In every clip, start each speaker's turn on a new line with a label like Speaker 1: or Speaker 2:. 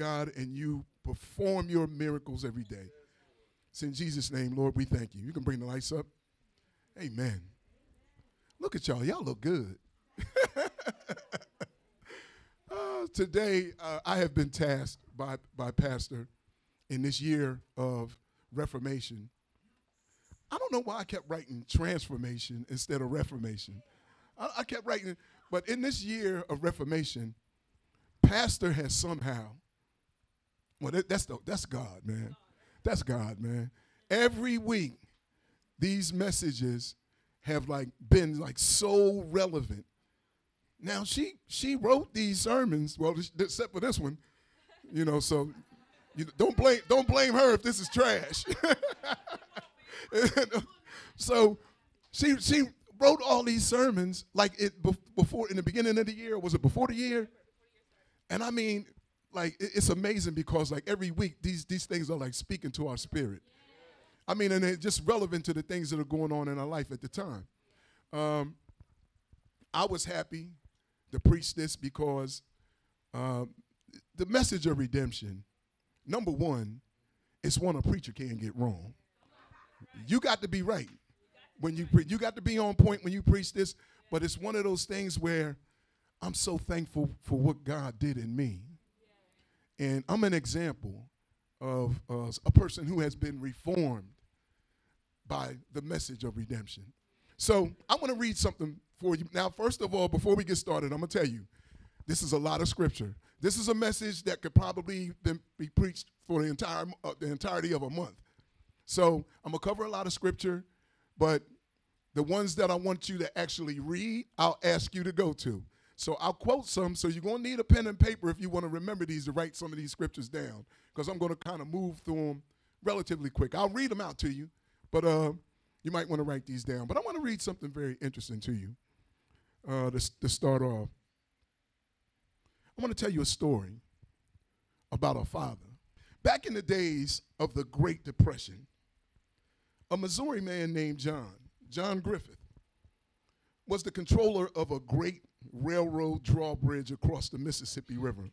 Speaker 1: God, and you perform your miracles every day. It's in Jesus' name, Lord, we thank you. You can bring the lights up. Amen. Look at y'all. Y'all look good. uh, today, uh, I have been tasked by, by Pastor in this year of Reformation. I don't know why I kept writing transformation instead of reformation. I, I kept writing, but in this year of Reformation, Pastor has somehow, well, that, that's, the, that's God, man. That's God, man. Every week, these messages have like been like so relevant. Now she she wrote these sermons, well, except for this one, you know. So you don't blame don't blame her if this is trash. so she she wrote all these sermons like it before in the beginning of the year. Was it before the year? And I mean, like it's amazing because like every week these these things are like speaking to our spirit. I mean, and it's just relevant to the things that are going on in our life at the time. Um, I was happy to preach this because um, the message of redemption, number one, is one a preacher can't get wrong. You got to be right when you pre- you got to be on point when you preach this. But it's one of those things where I'm so thankful for what God did in me, and I'm an example of uh, a person who has been reformed by the message of redemption. So I want to read something for you. Now, first of all, before we get started, I'm going to tell you this is a lot of scripture. This is a message that could probably be preached for the entire uh, the entirety of a month. So I'm gonna cover a lot of scripture, but the ones that I want you to actually read, I'll ask you to go to. So I'll quote some. So you're gonna need a pen and paper if you want to remember these to write some of these scriptures down, because I'm gonna kind of move through them relatively quick. I'll read them out to you, but uh, you might want to write these down. But I want to read something very interesting to you uh, to, to start off. I want to tell you a story about a father. Back in the days of the Great Depression, a Missouri man named John, John Griffith, was the controller of a great railroad drawbridge across the Mississippi River.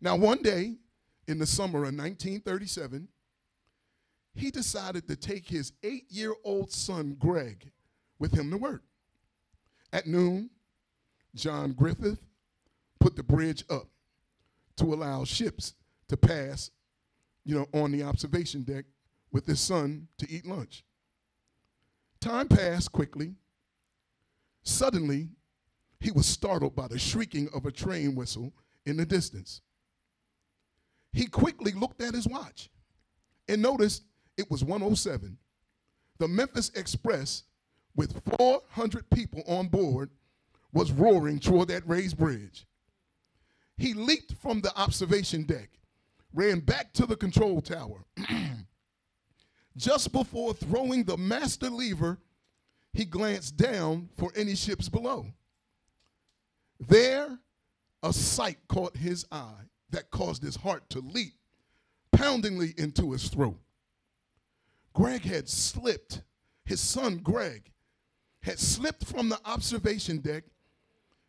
Speaker 1: Now, one day in the summer of 1937, he decided to take his eight year old son, Greg, with him to work. At noon, John Griffith put the bridge up to allow ships to pass, you know, on the observation deck with his son to eat lunch. Time passed quickly. Suddenly, he was startled by the shrieking of a train whistle in the distance. He quickly looked at his watch and noticed it was 107. The Memphis Express, with 400 people on board, was roaring toward that raised bridge. He leaped from the observation deck, ran back to the control tower. Just before throwing the master lever, he glanced down for any ships below. There, a sight caught his eye that caused his heart to leap poundingly into his throat. Greg had slipped, his son Greg had slipped from the observation deck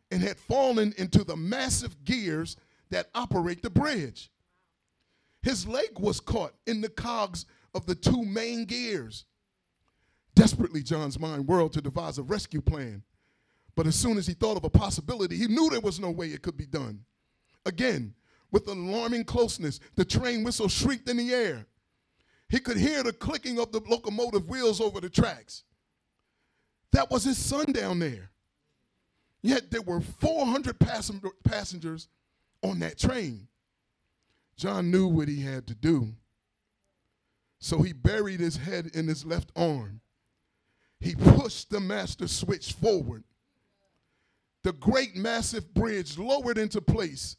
Speaker 1: and had fallen into the massive gears that operate the bridge. His leg was caught in the cogs of the two main gears. Desperately, John's mind whirled to devise a rescue plan. But as soon as he thought of a possibility, he knew there was no way it could be done. Again, with alarming closeness, the train whistle shrieked in the air. He could hear the clicking of the locomotive wheels over the tracks. That was his son down there. Yet there were 400 passengers on that train. John knew what he had to do. So he buried his head in his left arm. He pushed the master switch forward. The great massive bridge lowered into place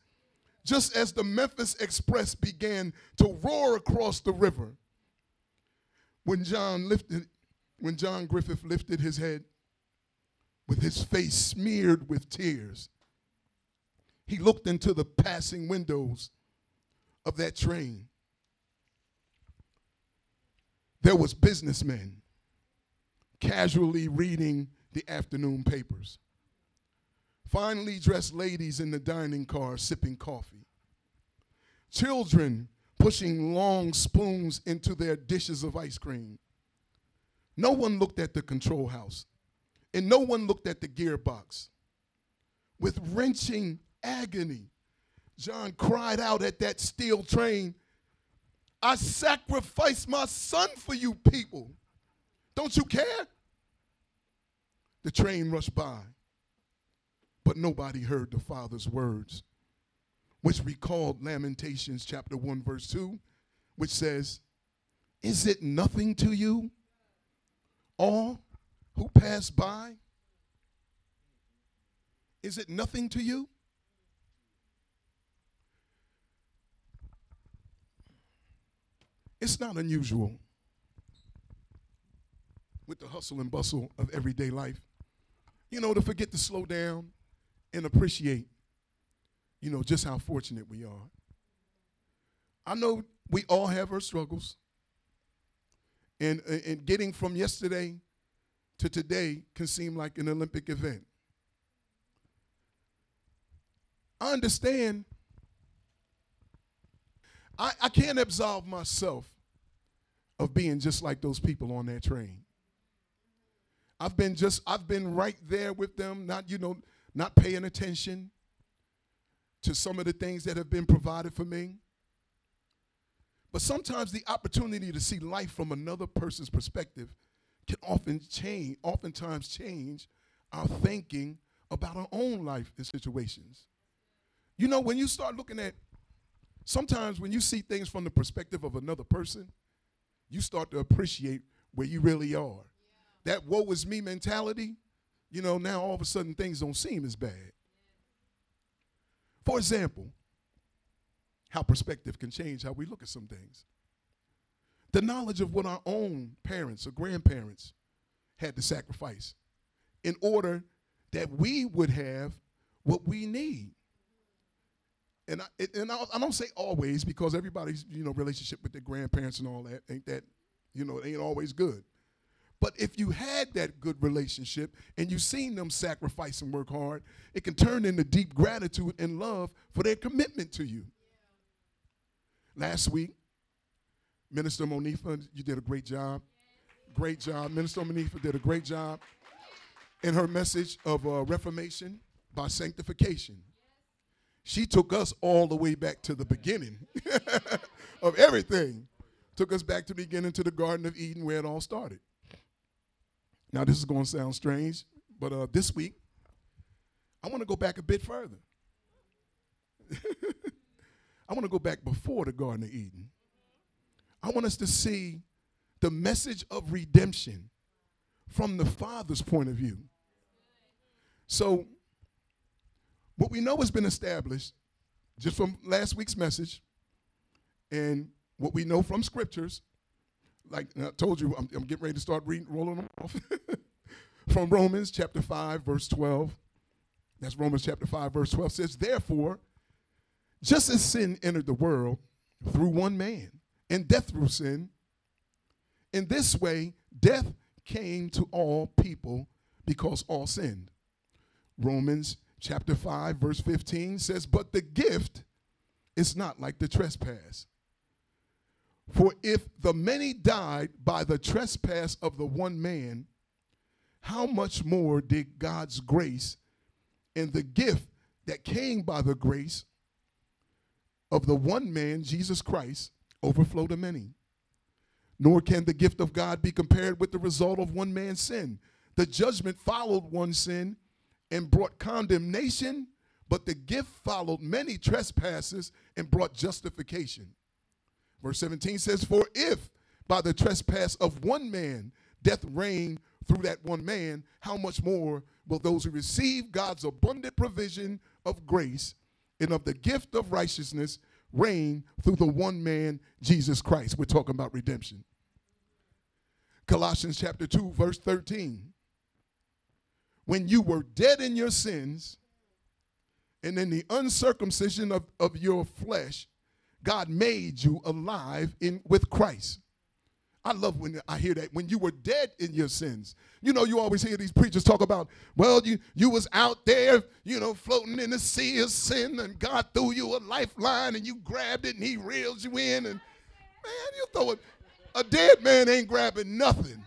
Speaker 1: just as the Memphis Express began to roar across the river when John lifted, when John Griffith lifted his head with his face smeared with tears, he looked into the passing windows of that train. There was businessmen casually reading the afternoon papers. Finely dressed ladies in the dining car sipping coffee. children pushing long spoons into their dishes of ice cream. No one looked at the control house, and no one looked at the gearbox. With wrenching agony, John cried out at that steel train, I sacrificed my son for you people. Don't you care? The train rushed by, but nobody heard the father's words, which recalled Lamentations chapter 1, verse 2, which says, Is it nothing to you, all who pass by? Is it nothing to you? It's not unusual with the hustle and bustle of everyday life, you know, to forget to slow down and appreciate, you know, just how fortunate we are. I know we all have our struggles. And, and getting from yesterday to today can seem like an Olympic event. I understand. I, I can't absolve myself of being just like those people on that train. I've been just, I've been right there with them, not, you know, not paying attention to some of the things that have been provided for me. But sometimes the opportunity to see life from another person's perspective can often change, oftentimes change our thinking about our own life and situations. You know, when you start looking at, sometimes when you see things from the perspective of another person, you start to appreciate where you really are. Yeah. That woe is me mentality, you know, now all of a sudden things don't seem as bad. For example, how perspective can change how we look at some things. The knowledge of what our own parents or grandparents had to sacrifice in order that we would have what we need. And I, and I, don't say always because everybody's you know relationship with their grandparents and all that ain't that you know it ain't always good. But if you had that good relationship and you've seen them sacrifice and work hard, it can turn into deep gratitude and love for their commitment to you. Last week, Minister Monifa, you did a great job. Great job. Minister Monifa did a great job in her message of uh, reformation by sanctification. She took us all the way back to the beginning of everything. Took us back to the beginning to the Garden of Eden where it all started. Now, this is going to sound strange, but uh, this week, I want to go back a bit further. I want to go back before the Garden of Eden. I want us to see the message of redemption from the Father's point of view. So, what we know has been established just from last week's message and what we know from scriptures, like I told you, I'm, I'm getting ready to start reading, rolling them off. from Romans chapter 5, verse 12. That's Romans chapter 5, verse 12 says, Therefore, just as sin entered the world through one man, and death through sin, in this way, death came to all people because all sinned. Romans chapter 5, verse 15 says, But the gift is not like the trespass. For if the many died by the trespass of the one man, how much more did God's grace and the gift that came by the grace of the one man, Jesus Christ, overflow to many? Nor can the gift of God be compared with the result of one man's sin. The judgment followed one sin and brought condemnation, but the gift followed many trespasses and brought justification. Verse 17 says, For if by the trespass of one man death reigned through that one man, how much more will those who receive God's abundant provision of grace and of the gift of righteousness reign through the one man, Jesus Christ? We're talking about redemption. Colossians chapter 2, verse 13 when you were dead in your sins and in the uncircumcision of, of your flesh, God made you alive in with Christ. I love when I hear that. When you were dead in your sins. You know, you always hear these preachers talk about, well, you, you was out there, you know, floating in the sea of sin, and God threw you a lifeline and you grabbed it and he reeled you in. And man, you throw it. A dead man ain't grabbing nothing.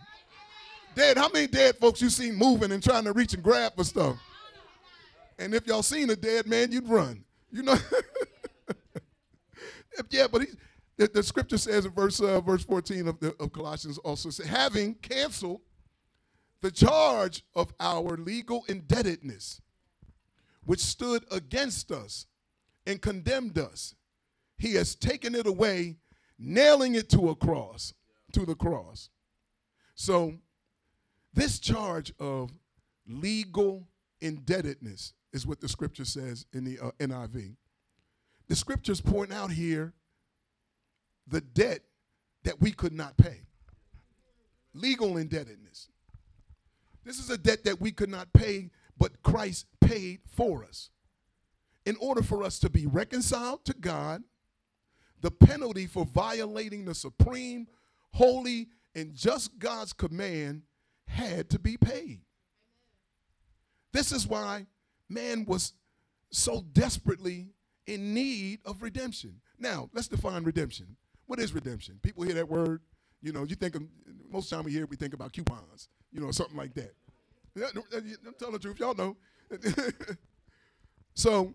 Speaker 1: Dead, how many dead folks you seen moving and trying to reach and grab for stuff? And if y'all seen a dead man, you'd run. You know? yeah, but he's the, the scripture says in verse uh, verse 14 of, the, of Colossians also says, having canceled the charge of our legal indebtedness, which stood against us and condemned us, he has taken it away, nailing it to a cross, to the cross. So, this charge of legal indebtedness is what the scripture says in the uh, NIV. The scriptures point out here the debt that we could not pay. Legal indebtedness. This is a debt that we could not pay, but Christ paid for us. In order for us to be reconciled to God, the penalty for violating the supreme, holy, and just God's command had to be paid. This is why man was so desperately in need of redemption. Now, let's define redemption. What is redemption? People hear that word, you know, you think of, most time we hear we think about coupons, you know, something like that. I'm telling the truth, y'all know. so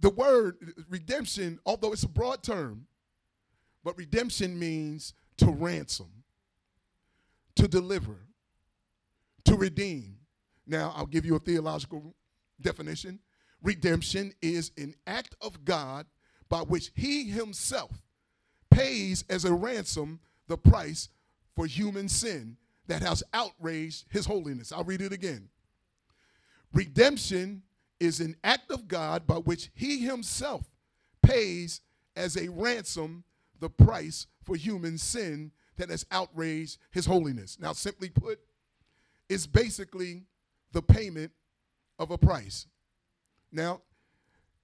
Speaker 1: the word redemption, although it's a broad term, but redemption means to ransom, to deliver, to redeem. Now, I'll give you a theological definition. Redemption is an act of God by which He Himself pays as a ransom the price for human sin that has outraged his holiness. I'll read it again. Redemption is an act of God by which he himself pays as a ransom the price for human sin that has outraged his holiness. Now, simply put, it's basically the payment of a price. Now,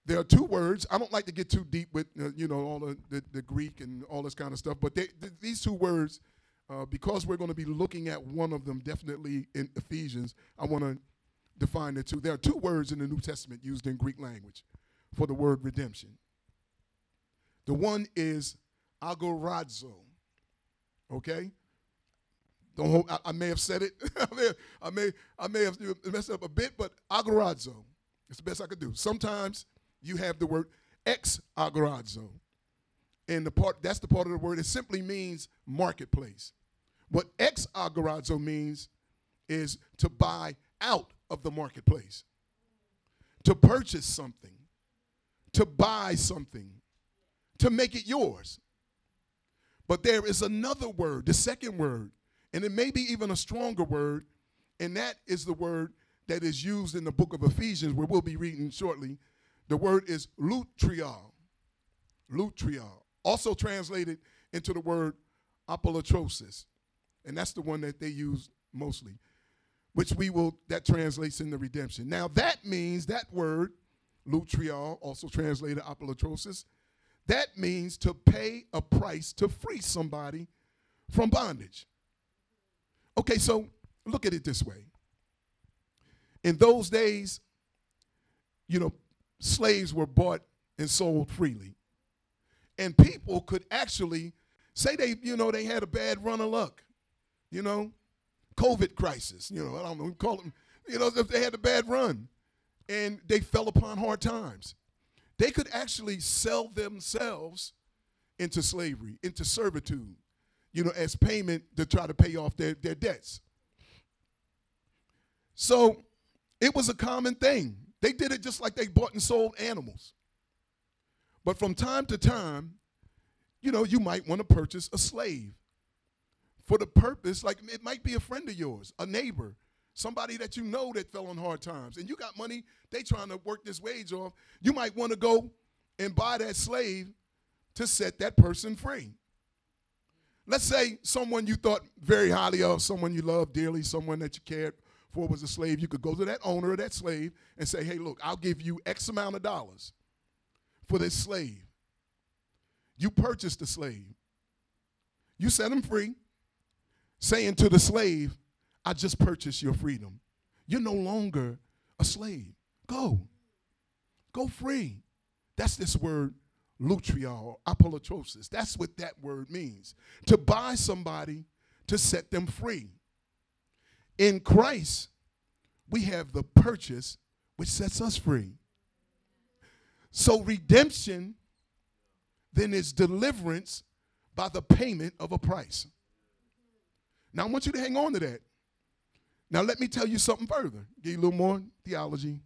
Speaker 1: there are two words. I don't like to get too deep with uh, you know all the, the, the, Greek and all this kind of stuff, but they, th- these two words, uh, because we're going to be looking at one of them definitely in Ephesians, I want to define the two. There are two words in the New Testament used in Greek language for the word redemption. The one is agorazo. Okay. Don't I, I, may have said it. I, may, I may I may have messed up a bit, but agorazo. It's the best I could do. Sometimes you have the word ex agorazo. And the part that's the part of the word it simply means marketplace. What ex agorazo means is to buy out of the marketplace. To purchase something, to buy something, to make it yours. But there is another word, the second word, and it may be even a stronger word, and that is the word that is used in the book of Ephesians, where we'll be reading shortly, the word is lutrial. Lutrial. Also translated into the word apolutrosis. And that's the one that they use mostly, which we will, that translates into redemption. Now, that means that word, lutrial, also translated apolutrosis, that means to pay a price to free somebody from bondage. Okay, so look at it this way. In those days, you know, slaves were bought and sold freely. And people could actually say they, you know, they had a bad run of luck, you know, COVID crisis, you know, I don't know, we call them, you know, if they had a bad run and they fell upon hard times. They could actually sell themselves into slavery, into servitude, you know, as payment to try to pay off their, their debts. So it was a common thing. They did it just like they bought and sold animals. But from time to time, you know, you might want to purchase a slave for the purpose, like it might be a friend of yours, a neighbor, somebody that you know that fell on hard times, and you got money, they trying to work this wage off. You might want to go and buy that slave to set that person free. Let's say someone you thought very highly of, someone you love dearly, someone that you cared for was a slave, you could go to that owner of that slave and say, hey, look, I'll give you X amount of dollars for this slave. You purchased the slave. You set him free. saying to the slave, I just purchased your freedom. You're no longer a slave. Go. Go free. That's this word lutria or apolutrosis. That's what that word means. To buy somebody to set them free. In Christ, we have the purchase which sets us free. So redemption then is deliverance by the payment of a price. Now I want you to hang on to that. Now let me tell you something further. Give you a little more theology.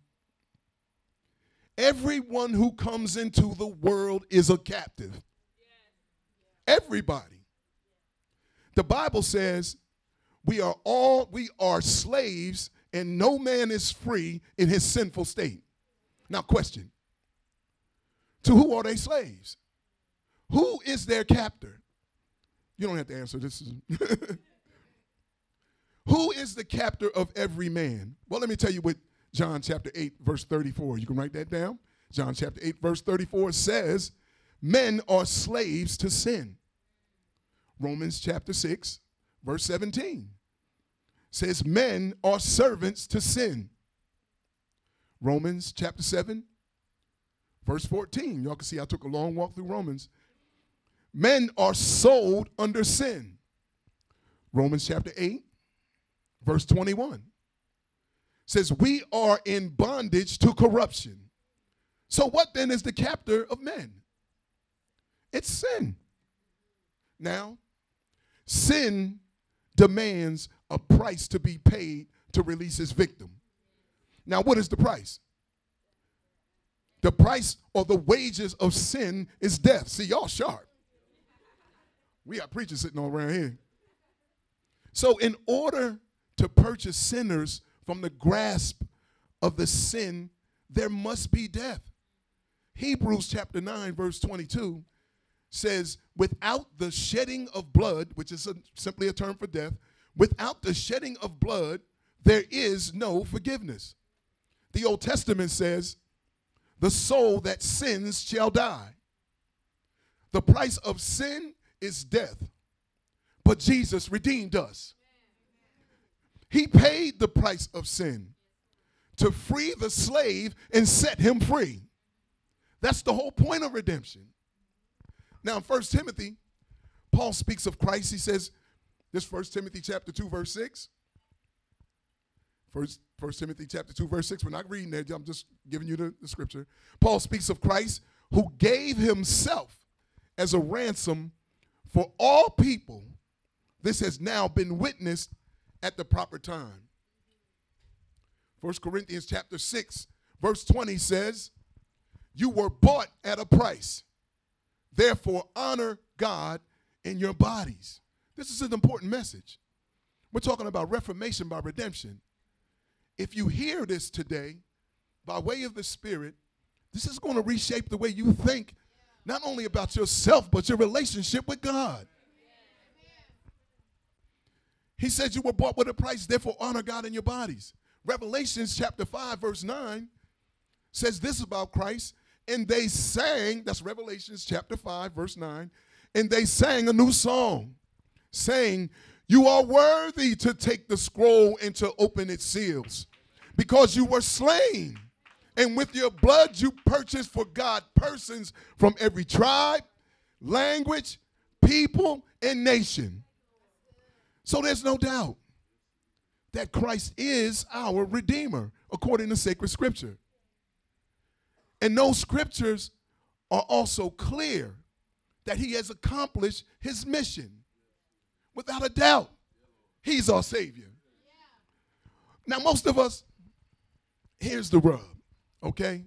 Speaker 1: Everyone who comes into the world is a captive. Everybody. The Bible says we are all we are slaves and no man is free in his sinful state. Now question. To who are they slaves? Who is their captor? You don't have to answer this. who is the captor of every man? Well, let me tell you what John chapter 8, verse 34. You can write that down. John chapter 8, verse 34 says, Men are slaves to sin. Romans chapter 6, verse 17 says, Men are servants to sin. Romans chapter 7, verse 14. Y'all can see I took a long walk through Romans. Men are sold under sin. Romans chapter 8, verse 21 says, We are in bondage to corruption. So, what then is the captor of men? It's sin. Now, sin demands a price to be paid to release his victim. Now, what is the price? The price or the wages of sin is death. See, y'all sharp. We got preachers sitting all around here. So, in order to purchase sinners from the grasp of the sin, there must be death. Hebrews chapter 9, verse 22 says, Without the shedding of blood, which is a, simply a term for death, without the shedding of blood, there is no forgiveness. The Old Testament says, The soul that sins shall die. The price of sin is death, but Jesus redeemed us. He paid the price of sin to free the slave and set him free. That's the whole point of redemption. Now, in 1 Timothy, Paul speaks of Christ. He says, this 1 Timothy chapter 2, verse 6. First, 1 Timothy chapter 2, verse 6. We're not reading that. I'm just giving you the, the scripture. Paul speaks of Christ who gave himself as a ransom for all people. This has now been witnessed at the proper time. 1 Corinthians chapter 6, verse 20 says, You were bought at a price. Therefore, honor God in your bodies. This is an important message. We're talking about reformation by redemption. If you hear this today, by way of the Spirit, this is going to reshape the way you think, not only about yourself, but your relationship with God. He says you were bought with a price, therefore honor God in your bodies. Revelations chapter 5, verse 9 says this about Christ. And they sang, that's Revelations chapter 5, verse 9, and they sang a new song, saying, You are worthy to take the scroll and to open its seals, because you were slain. And with your blood you purchased for God persons from every tribe, language, people, and nation. So there's no doubt that Christ is our Redeemer, according to sacred scripture. And those scriptures are also clear that he has accomplished his mission. Without a doubt, he's our Savior. Now, most of us, here's the rub, okay?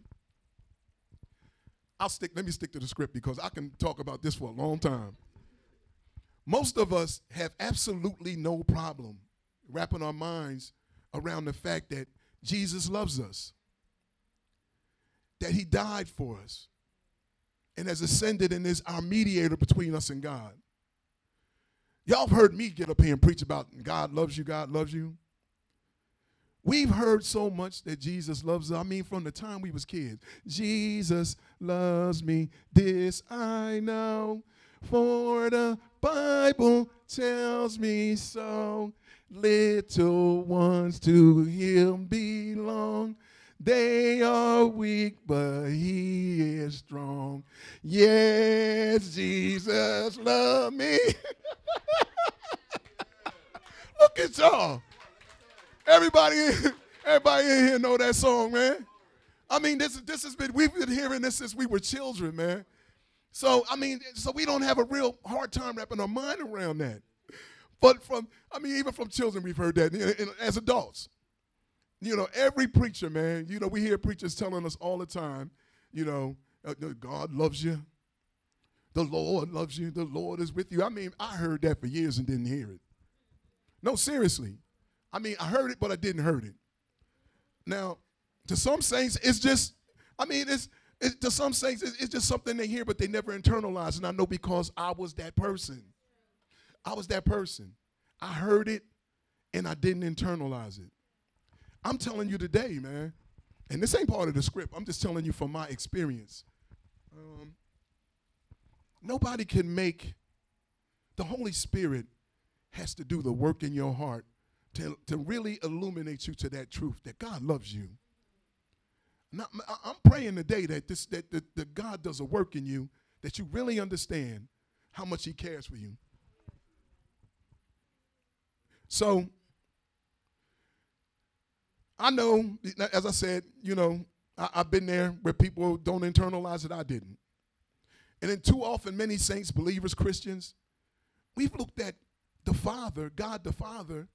Speaker 1: I'll stick, let me stick to the script because I can talk about this for a long time. Most of us have absolutely no problem wrapping our minds around the fact that Jesus loves us, that he died for us, and has ascended and is our mediator between us and God. Y'all have heard me get up here and preach about God loves you, God loves you. We've heard so much that Jesus loves us. I mean, from the time we was kids. Jesus loves me, this I know. for the Bible tells me so. Little ones to him belong. They are weak, but he is strong. Yes, Jesus love me. Look at y'all. Everybody, everybody in here know that song, man. I mean, this this has been we've been hearing this since we were children, man. So I mean, so we don't have a real hard time wrapping our mind around that. But from I mean, even from children, we've heard that as adults. You know, every preacher, man. You know, we hear preachers telling us all the time. You know, uh, God loves you. The Lord loves you. The Lord is with you. I mean, I heard that for years and didn't hear it. No, seriously. I mean, I heard it, but I didn't heard it. Now, to some saints, it's just, I mean, it's, it, to some saints, it's, it's just something they hear, but they never internalize. And I know because I was that person. I was that person. I heard it and I didn't internalize it. I'm telling you today, man, and this ain't part of the script. I'm just telling you from my experience. Um, nobody can make, the Holy Spirit has to do the work in your heart to, to really illuminate you to that truth that God loves you. Now, I'm praying today that this that, that, that God does a work in you that you really understand how much He cares for you. So I know, as I said, you know, I, have been there where people don't internalize it. I didn't. And then too often, many saints, believers, Christians, we've looked at the Father, God the Father.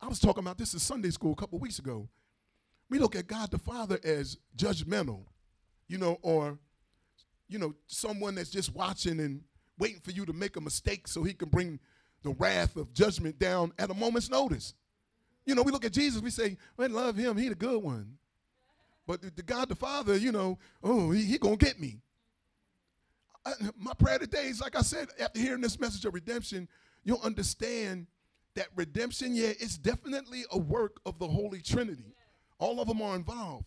Speaker 1: I was talking about this in Sunday school a couple weeks ago. We look at God the Father as judgmental, you know, or, you know, someone that's just watching and waiting for you to make a mistake so he can bring the wrath of judgment down at a moment's notice. You know, we look at Jesus, we say, well, love him, he the good one. But the, the God the Father, you know, oh, he, he gonna get me. I, my prayer today is, like I said, after hearing this message of redemption, you'll understand that redemption, yeah, it's definitely a work of the Holy Trinity. All of them are involved.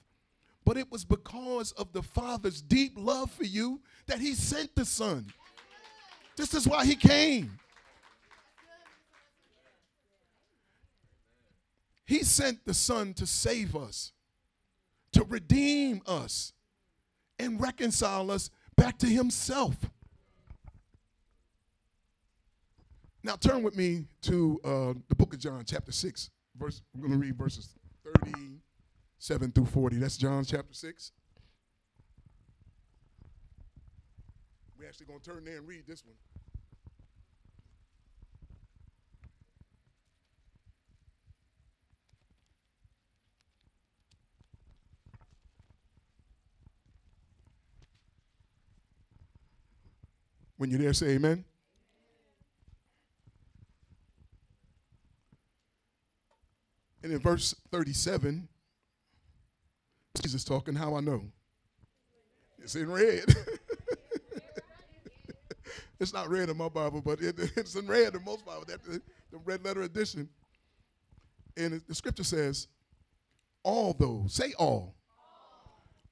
Speaker 1: But it was because of the Father's deep love for you that He sent the Son. This is why He came. He sent the Son to save us, to redeem us, and reconcile us back to Himself. Now turn with me to uh, the book of John, chapter 6. Verse, I'm going to read verses 37 through 40. That's John chapter 6. We're actually going to turn there and read this one. When you're there, say amen. And in verse 37, Jesus talking, how I know. It's in red. it's not red in my Bible, but it, it's in red in most Bibles, the, the red letter edition. And the scripture says, all those, say all.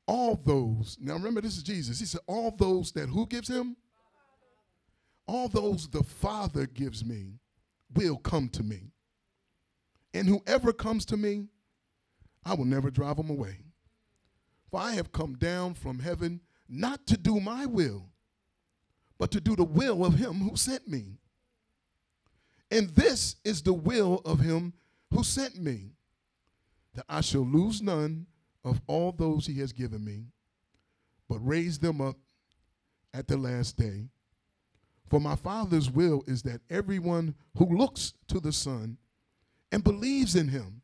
Speaker 1: All those. Now remember, this is Jesus. He said, all those that who gives him? All those the Father gives me will come to me. And whoever comes to me, I will never drive him away. For I have come down from heaven not to do my will, but to do the will of him who sent me. And this is the will of him who sent me, that I shall lose none of all those he has given me, but raise them up at the last day. For my Father's will is that everyone who looks to the Son and believes in him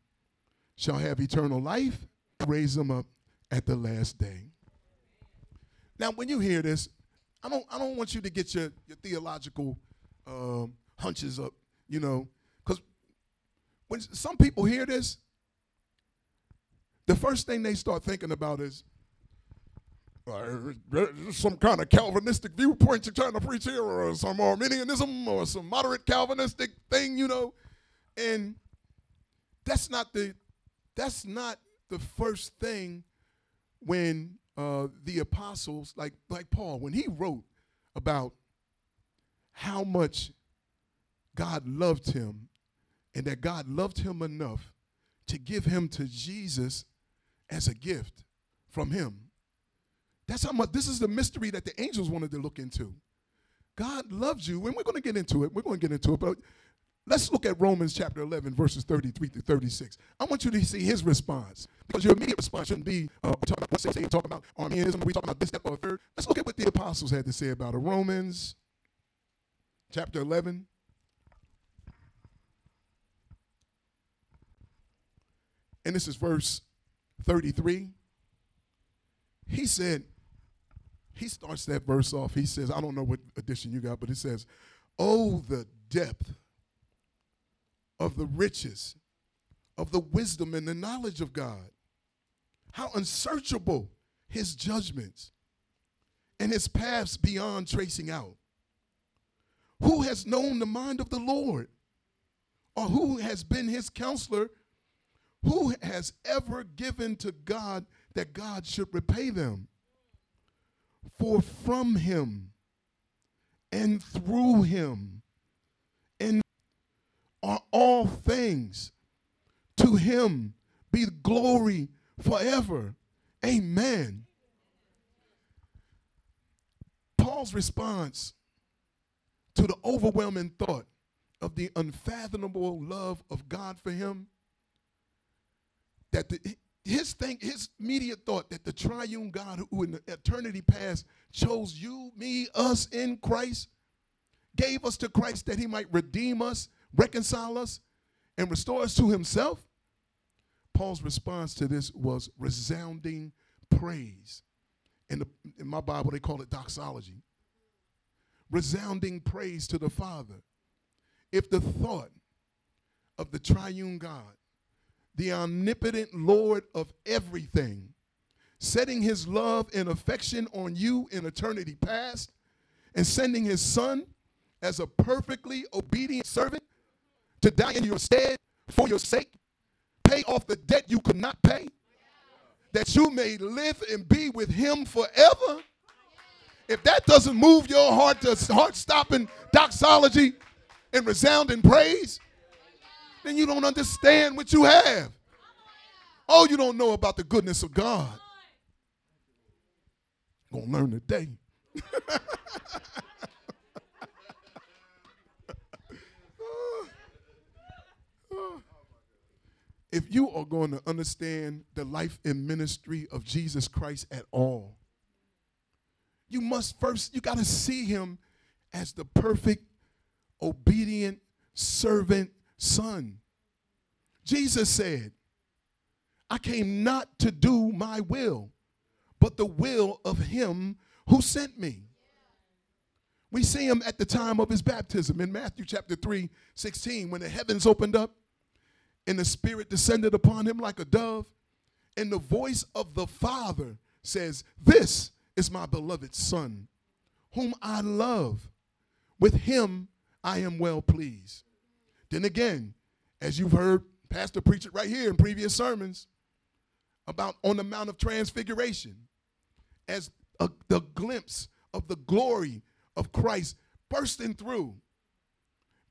Speaker 1: shall have eternal life, raise them up at the last day. Now, when you hear this, I don't, I don't want you to get your, your theological um, hunches up, you know, because when some people hear this, the first thing they start thinking about is, uh, some kind of Calvinistic viewpoint you're trying to preach here, or some Arminianism, or some moderate Calvinistic thing, you know. And that's not the that's not the first thing when uh, the apostles, like like Paul, when he wrote about how much God loved him and that God loved him enough to give him to Jesus as a gift from him. That's how much this is the mystery that the angels wanted to look into. God loves you, and we're going to get into it. We're going to get into it, but let's look at Romans chapter 11, verses 33 to 36. I want you to see his response because your immediate response shouldn't be uh, we talk about what say, about Arminianism, we talk about this, that, or third. Let's look at what the apostles had to say about it. Romans chapter 11. And this is verse 33. He said, he starts that verse off. He says, I don't know what edition you got, but it says, Oh, the depth of the riches of the wisdom and the knowledge of God. How unsearchable his judgments and his paths beyond tracing out. Who has known the mind of the Lord? Or who has been his counselor? Who has ever given to God that God should repay them? For from him and through him and are all things. To him be glory forever. Amen. Paul's response to the overwhelming thought of the unfathomable love of God for him that the, his thing, his immediate thought that the triune God who in eternity past chose you, me, us in Christ, gave us to Christ that he might redeem us, reconcile us, and restore us to himself. Paul's response to this was resounding praise. In, the, in my Bible, they call it doxology. Resounding praise to the Father. If the thought of the triune God the omnipotent Lord of everything, setting his love and affection on you in eternity past, and sending his son as a perfectly obedient servant to die in your stead for your sake, pay off the debt you could not pay, that you may live and be with him forever. If that doesn't move your heart to heart stopping doxology and resounding praise, then you don't understand what you have. Oh, you don't know about the goodness of God. Gonna learn today. if you are going to understand the life and ministry of Jesus Christ at all, you must first, you got to see him as the perfect, obedient servant son. Jesus said, I came not to do my will, but the will of him who sent me. We see him at the time of his baptism in Matthew chapter 3, 16, when the heavens opened up and the Spirit descended upon him like a dove, and the voice of the Father says, This is my beloved Son, whom I love. With him I am well pleased. Then again, as you've heard Pastor preach it right here in previous sermons about on the Mount of Transfiguration, as a, the glimpse of the glory of Christ bursting through,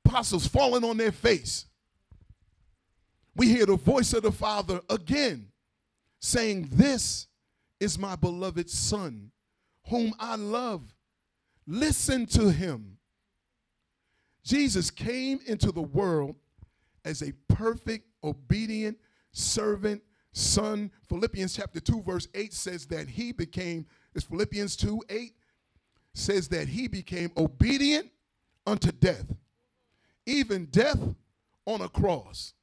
Speaker 1: apostles falling on their face. We hear the voice of the Father again saying, This is my beloved Son, whom I love. Listen to him. Jesus came into the world as a perfect, obedient servant, son. Philippians chapter 2, verse 8 says that he became, is Philippians 2 8 says that he became obedient unto death, even death on a cross.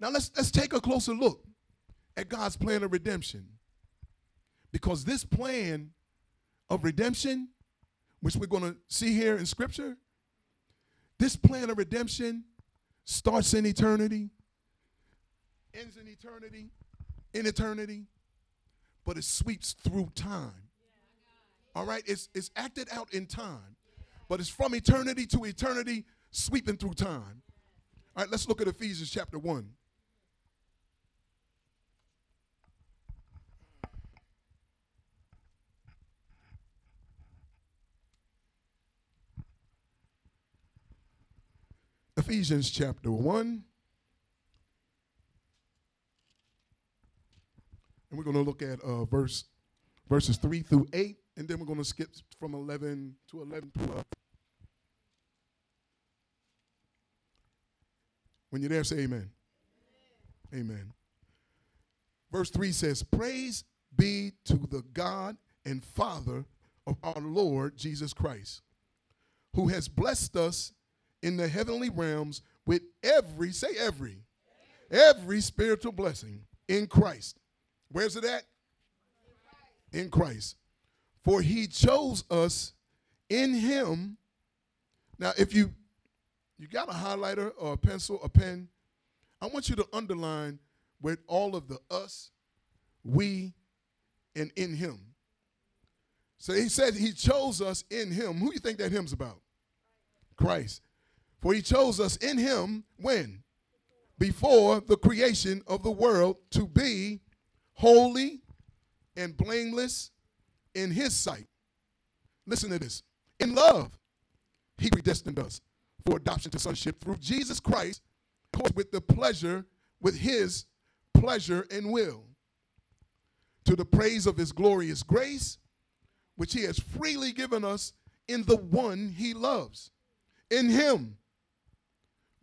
Speaker 1: Now let's let's take a closer look at God's plan of redemption. Because this plan of redemption, which we're going to see here in scripture, this plan of redemption starts in eternity, ends in eternity, in eternity, but it sweeps through time. All right? It's, it's acted out in time, but it's from eternity to eternity, sweeping through time. All right, let's look at Ephesians chapter 1. Ephesians chapter 1. And we're going to look at uh, verse verses 3 through 8, and then we're going to skip from 11 to 11 12. When you're there, say amen. amen. Amen. Verse 3 says, Praise be to the God and Father of our Lord Jesus Christ, who has blessed us in the heavenly realms with every, say every, every spiritual blessing in Christ. Where's it at? In Christ. For he chose us in him. Now, if you you got a highlighter or a pencil, a pen, I want you to underline with all of the us, we, and in him. So he said he chose us in him. Who do you think that him's about? Christ. For he chose us in him when? Before the creation of the world to be holy and blameless in his sight. Listen to this. In love, he predestined us for adoption to sonship through Jesus Christ with the pleasure, with his pleasure and will. To the praise of his glorious grace, which he has freely given us in the one he loves. In him,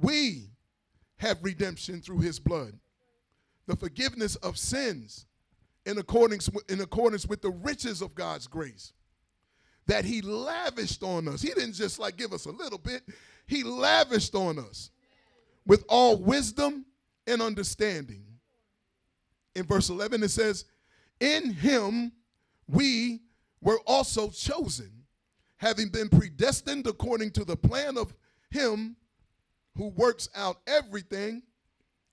Speaker 1: we have redemption through his blood, the forgiveness of sins in accordance, with, in accordance with the riches of God's grace that he lavished on us. He didn't just like give us a little bit, he lavished on us with all wisdom and understanding. In verse 11, it says, In him we were also chosen, having been predestined according to the plan of him who works out everything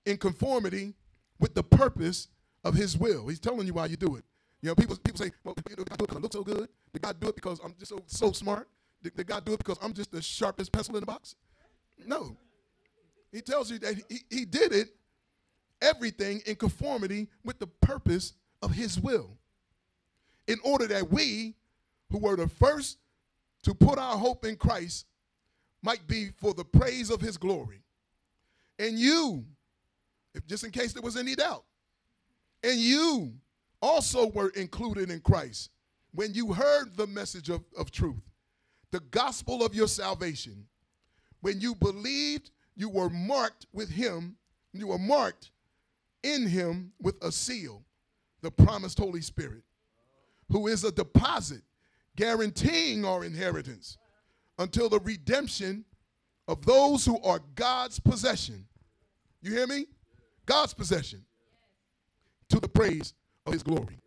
Speaker 1: in conformity with the purpose of his will. He's telling you why you do it. You know, people, people say, well, know, God do it because I look so good. Did God do it because I'm just so, so smart? Did, did God do it because I'm just the sharpest pencil in the box? No. He tells you that he, he did it, everything in conformity with the purpose of his will in order that we, who were the first to put our hope in Christ, might be for the praise of his glory. And you, if just in case there was any doubt, and you also were included in Christ when you heard the message of, of truth, the gospel of your salvation. When you believed, you were marked with him, you were marked in him with a seal, the promised Holy Spirit who is a deposit guaranteeing our inheritance until the redemption of those who are God's possession. You hear me? God's possession to the praise of his glory.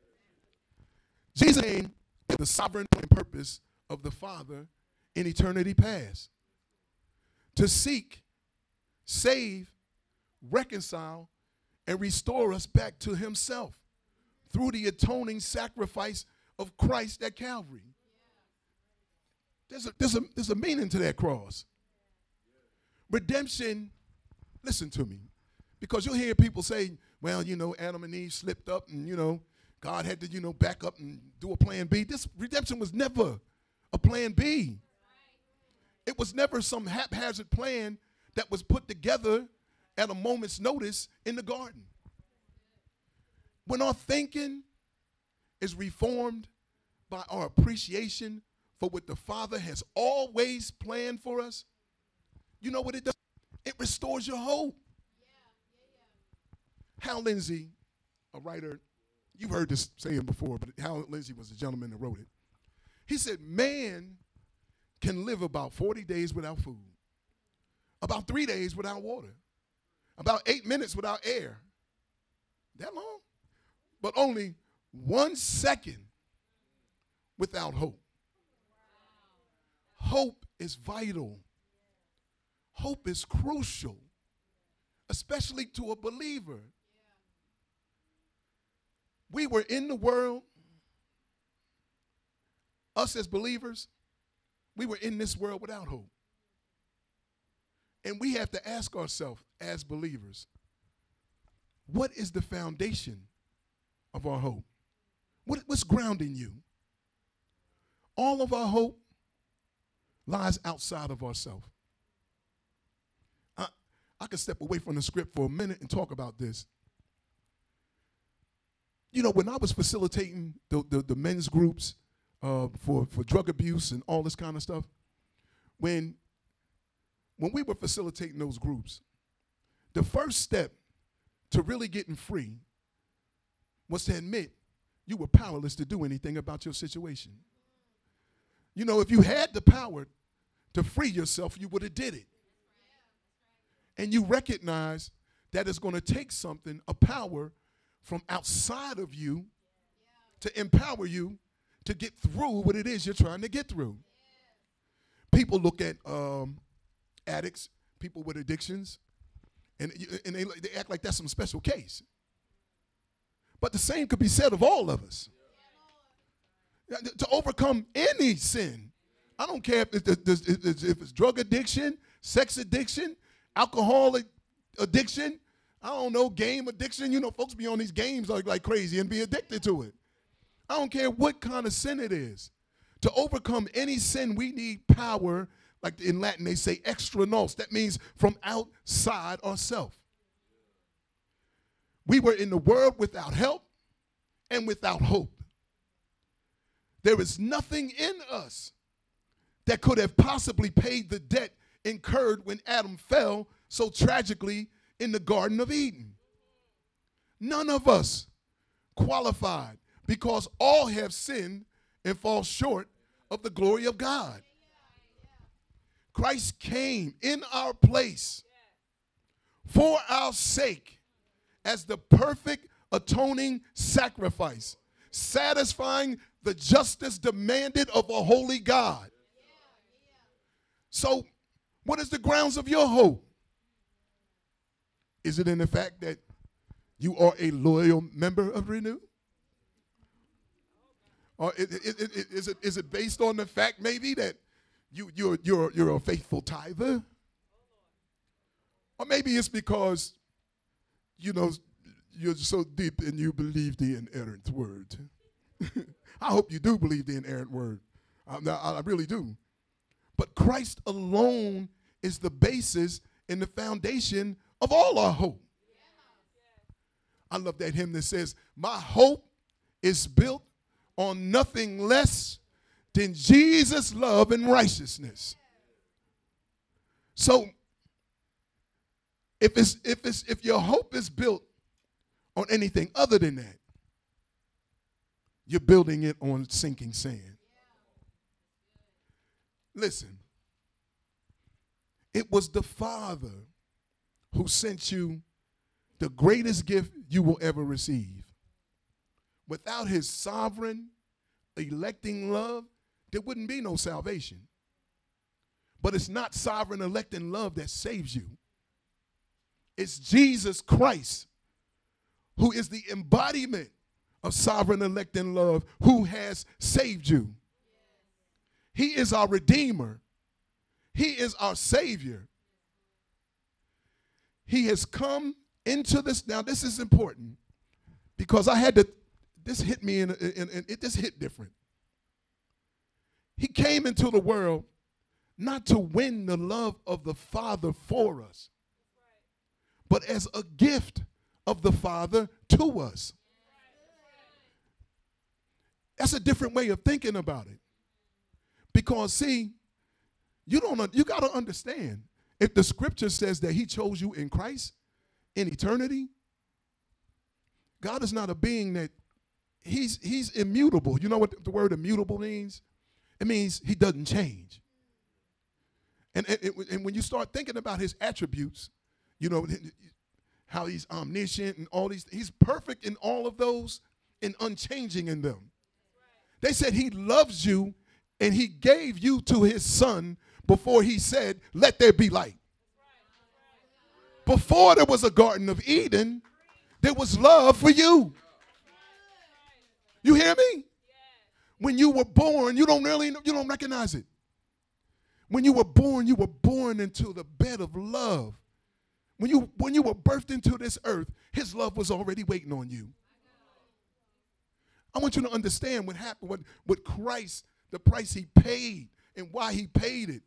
Speaker 1: Jesus' name is the sovereign purpose of the Father in eternity past to seek, save, reconcile, and restore us back to himself through the atoning sacrifice of Christ at Calvary. There's a, there's a, there's a meaning to that cross. Redemption, listen to me, because you'll hear people say, well, you know, Adam and Eve slipped up and, you know, God had to, you know, back up and do a plan B. This redemption was never a plan B. It was never some haphazard plan that was put together at a moment's notice in the garden. When our thinking is reformed by our appreciation for what the Father has always planned for us, you know what it does? It restores your hope. Yeah, yeah, yeah. Hal Lindsey, a writer, you've heard this saying before, but Hal Lindsey was the gentleman that wrote it. He said, Man can live about 40 days without food, about three days without water, about eight minutes without air. That long? But only one second without hope. Hope is vital. Hope is crucial, especially to a believer. We were in the world, us as believers, we were in this world without hope. And we have to ask ourselves as believers what is the foundation of our hope? What, what's grounding you? All of our hope lies outside of ourselves. I can step away from the script for a minute and talk about this. You know, when I was facilitating the, the, the men's groups uh, for, for drug abuse and all this kind of stuff, when, when we were facilitating those groups, the first step to really getting free was to admit you were powerless to do anything about your situation. You know, if you had the power to free yourself, you would have did it. And you recognize that it's going to take something, a power from outside of you to empower you to get through what it is you're trying to get through. People look at um, addicts, people with addictions, and, and they, they act like that's some special case. But the same could be said of all of us. To overcome any sin, I don't care if it's, if it's drug addiction, sex addiction, alcoholic addiction, I don't know, game addiction. You know, folks be on these games like, like crazy and be addicted to it. I don't care what kind of sin it is. To overcome any sin, we need power. Like in Latin, they say extra nos. That means from outside ourselves. We were in the world without help and without hope. There is nothing in us that could have possibly paid the debt incurred when Adam fell so tragically in the Garden of Eden. None of us qualified because all have sinned and fall short of the glory of God. Christ came in our place for our sake as the perfect atoning sacrifice, satisfying the justice demanded of a holy God. So, what is the grounds of your hope? Is it in the fact that you are a loyal member of Renew? Or is it, is it, is it based on the fact maybe that you, you're, you're, you're a faithful tither? Or maybe it's because, you know, you're so deep and you believe the inerrant word. I hope you do believe the inerrant word. I, I really do. But Christ alone is the basis and the foundation of all our hope. I love that hymn that says, My hope is built on nothing less than Jesus' love and righteousness. So if it's if it's if your hope is built on anything other than that, you're building it on sinking sand. Listen, it was the Father who sent you the greatest gift you will ever receive. Without his sovereign, electing love, there wouldn't be no salvation. But it's not sovereign, electing love that saves you. It's Jesus Christ who is the embodiment of sovereign, electing love who has saved you. He is our Redeemer. He is our Savior. He has come into this. Now, this is important because I had to, this hit me, and it just hit different. He came into the world not to win the love of the Father for us, but as a gift of the Father to us. That's a different way of thinking about it. Because see, you don't you got to understand if the scripture says that he chose you in Christ in eternity, God is not a being that he's he's immutable. You know what the word immutable means? It means he doesn't change. And, and, and when you start thinking about his attributes, you know, how he's omniscient and all these, he's perfect in all of those and unchanging in them. They said he loves you and he gave you to his son before he said, Let there be light. Before there was a Garden of Eden, there was love for you. You hear me? When you were born, you don't really you don't recognize it. When you were born, you were born into the bed of love. When you when you were birthed into this earth, his love was already waiting on you. I want you to understand what happened, what, what Christ, the price he paid and why he paid it.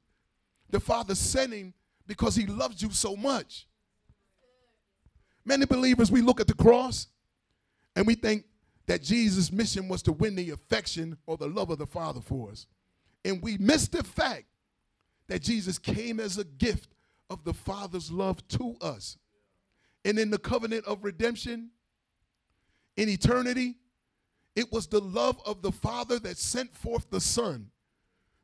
Speaker 1: The Father sent him because he loves you so much. Many believers, we look at the cross and we think that Jesus' mission was to win the affection or the love of the Father for us. And we miss the fact that Jesus came as a gift of the Father's love to us. And in the covenant of redemption, in eternity, it was the love of the Father that sent forth the Son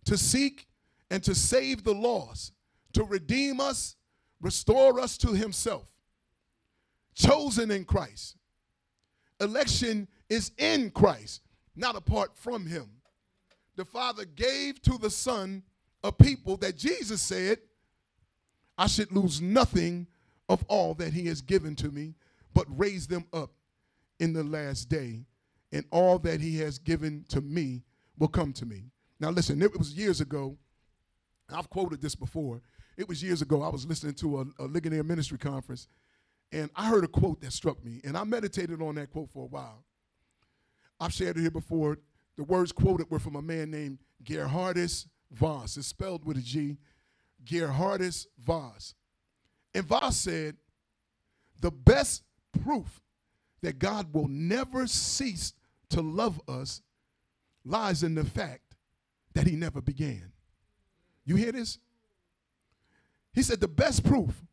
Speaker 1: to seek and to save the lost, to redeem us, restore us to Himself. Chosen in Christ. Election is in Christ, not apart from Him. The Father gave to the Son a people that Jesus said, I should lose nothing of all that He has given to me, but raise them up in the last day, and all that He has given to me will come to me. Now, listen, it was years ago. I've quoted this before. It was years ago. I was listening to a, a Ligonier Ministry conference, and I heard a quote that struck me, and I meditated on that quote for a while. I've shared it here before. The words quoted were from a man named Geerhardus Vos. It's spelled with a G. Geerhardus Vos. And Vos said, the best proof that God will never cease to love us lies in the fact that he never began. You hear this? He said the best proof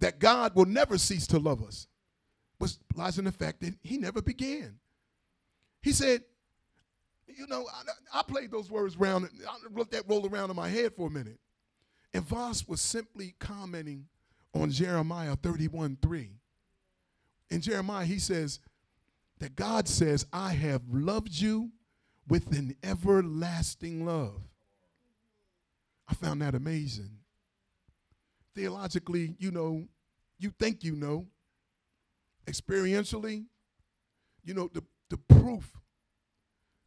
Speaker 1: that God will never cease to love us was lies in the fact that he never began. He said, you know, I, I played those words around, I let that roll around in my head for a minute. And Vos was simply commenting on Jeremiah 31 3. In Jeremiah, he says that God says, I have loved you with an everlasting love. I found that amazing. Theologically, you know, you think you know. Experientially, you know, the, the proof,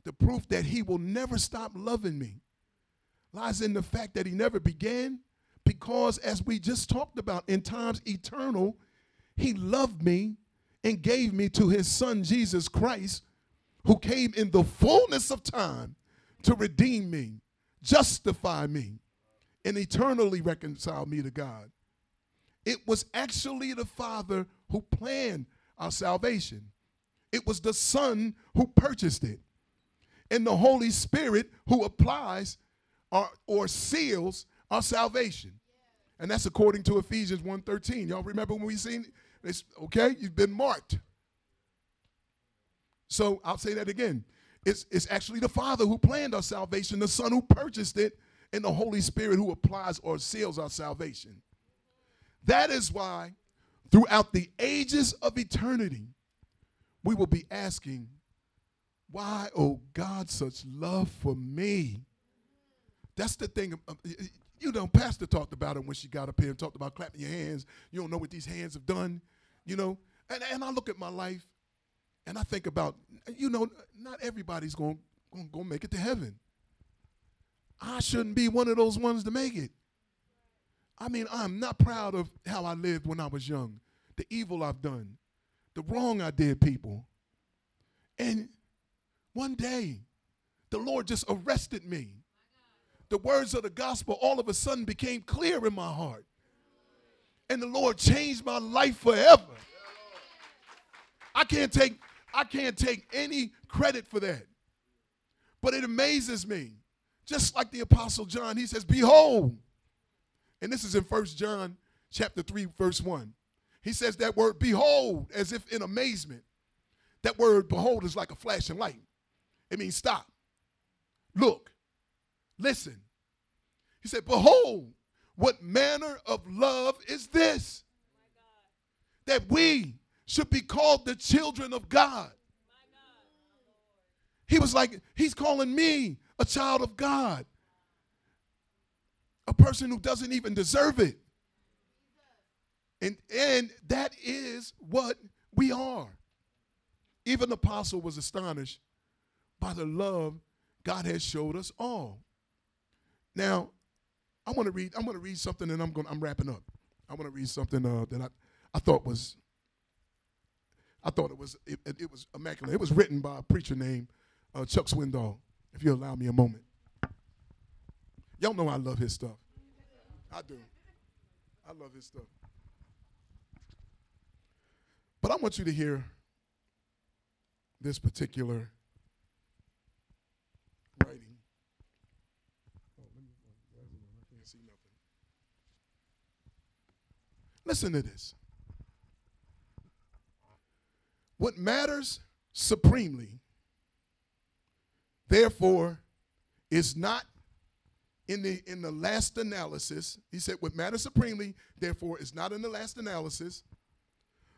Speaker 1: the proof that he will never stop loving me lies in the fact that he never began because as we just talked about in times eternal he loved me and gave me to his son jesus christ who came in the fullness of time to redeem me justify me and eternally reconcile me to god it was actually the father who planned our salvation it was the son who purchased it and the holy spirit who applies or, or seals our salvation. And that's according to Ephesians 1.13. Y'all remember when we seen this? Okay, you've been marked. So I'll say that again. It's, it's actually the Father who planned our salvation, the Son who purchased it, and the Holy Spirit who applies or seals our salvation. That is why throughout the ages of eternity, we will be asking, why, oh God, such love for me? That's the thing. Um, you know, Pastor talked about it when she got up here and talked about clapping your hands. You don't know what these hands have done, you know. And, and I look at my life and I think about, you know, not everybody's going to make it to heaven. I shouldn't be one of those ones to make it. I mean, I'm not proud of how I lived when I was young, the evil I've done, the wrong I did people. And one day, the Lord just arrested me the words of the gospel all of a sudden became clear in my heart. And the Lord changed my life forever. I can't take I can't take any credit for that. But it amazes me. Just like the apostle John, he says, "Behold." And this is in First John chapter 3 verse 1. He says that word behold as if in amazement. That word behold is like a flashing light. It means stop. Look. Listen. He said, Behold, what manner of love is this? That we should be called the children of God. He was like, He's calling me a child of God, a person who doesn't even deserve it. And, and that is what we are. Even the apostle was astonished by the love God has showed us all. Now, I want to read. I'm going to read something, and I'm going. I'm wrapping up. I want to read something uh, that I, I thought was. I thought it was it, it, was immaculate. It was written by a preacher named uh, Chuck Swindoll. If you allow me a moment, y'all know I love his stuff. I do. I love his stuff. But I want you to hear this particular writing. Oh, I can't see nothing. Listen to this. What matters supremely, therefore, is not in the in the last analysis. He said, what matters supremely, therefore, is not in the last analysis,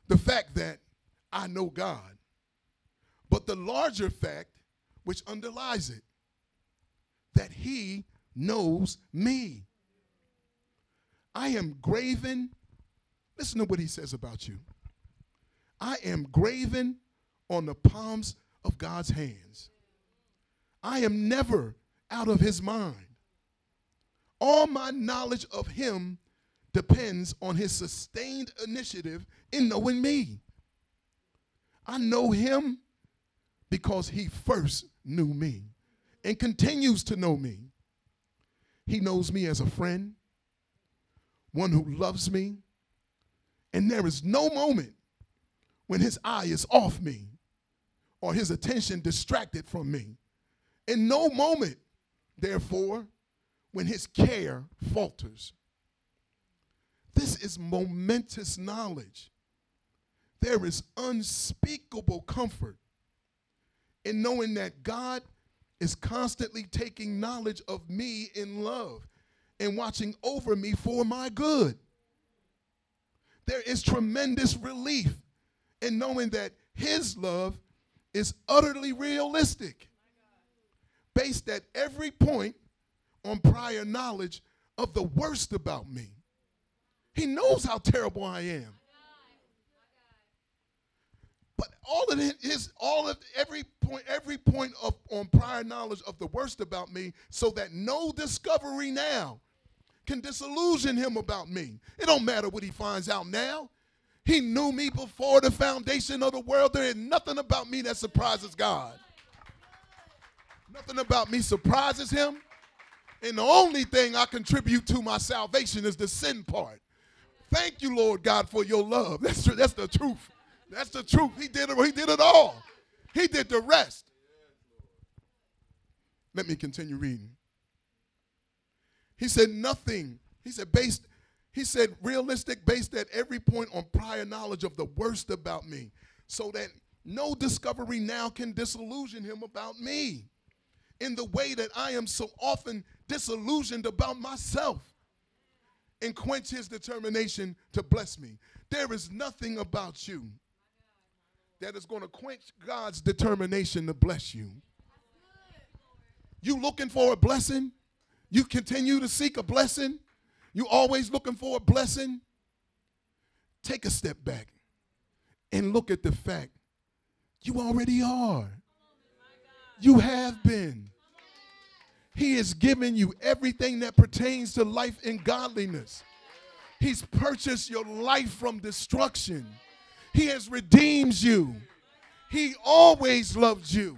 Speaker 1: the fact that I know God, but the larger fact which underlies it, that He knows me. I am graven. Listen to what he says about you. I am graven on the palms of God's hands. I am never out of his mind. All my knowledge of him depends on his sustained initiative in knowing me. I know him because he first knew me and continues to know me. He knows me as a friend, one who loves me, and there is no moment when his eye is off me or his attention distracted from me. In no moment, therefore, when his care falters. This is momentous knowledge. There is unspeakable comfort in knowing that God is constantly taking knowledge of me in love and watching over me for my good. There is tremendous relief in knowing that His love is utterly realistic, based at every point on prior knowledge of the worst about me. He knows how terrible I am. But all of his, all of every point, every point of on prior knowledge of the worst about me, so that no discovery now can disillusion him about me. It don't matter what he finds out now. He knew me before the foundation of the world. There is nothing about me that surprises God. Nothing about me surprises him. And the only thing I contribute to my salvation is the sin part. Thank you, Lord God, for your love. That's, that's the truth. That's the truth. He did it. He did it all. He did the rest. Let me continue reading. He said nothing. He said based he said realistic based at every point on prior knowledge of the worst about me so that no discovery now can disillusion him about me in the way that I am so often disillusioned about myself and quench his determination to bless me. There is nothing about you that is going to quench God's determination to bless you. You looking for a blessing? You continue to seek a blessing? You always looking for a blessing? Take a step back and look at the fact you already are. You have been. He has given you everything that pertains to life and godliness. He's purchased your life from destruction. He has redeemed you. He always loved you.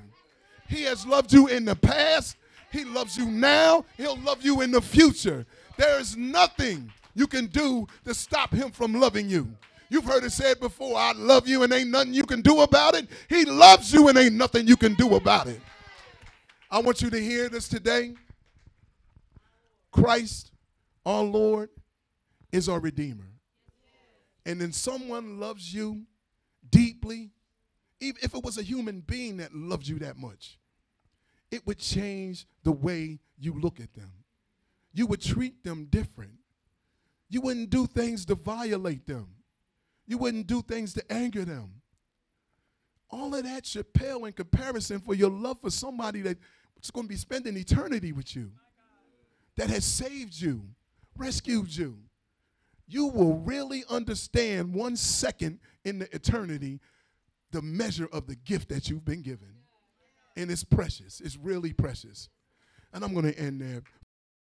Speaker 1: He has loved you in the past. He loves you now. He'll love you in the future. There is nothing you can do to stop him from loving you. You've heard it said before, I love you and ain't nothing you can do about it. He loves you and ain't nothing you can do about it. I want you to hear this today. Christ, our Lord, is our Redeemer. And then someone loves you deeply, even if it was a human being that loved you that much, it would change the way you look at them you would treat them different. You wouldn't do things to violate them. You wouldn't do things to anger them. All of that should pale in comparison for your love for somebody that's going to be spending eternity with you, that has saved you, rescued you. You will really understand one second in the eternity the measure of the gift that you've been given. And it's precious, it's really precious. And I'm going to end there.